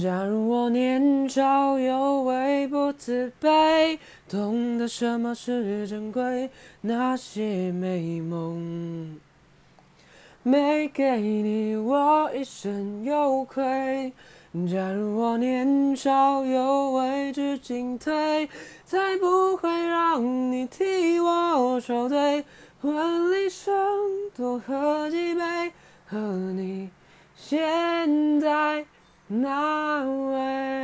假如我年少有为不自卑，懂得什么是珍贵，那些美梦没给你，我一生有愧。假如我年少有为知进退，才不会让你替我受罪。婚礼上多喝几杯，和你现在那位。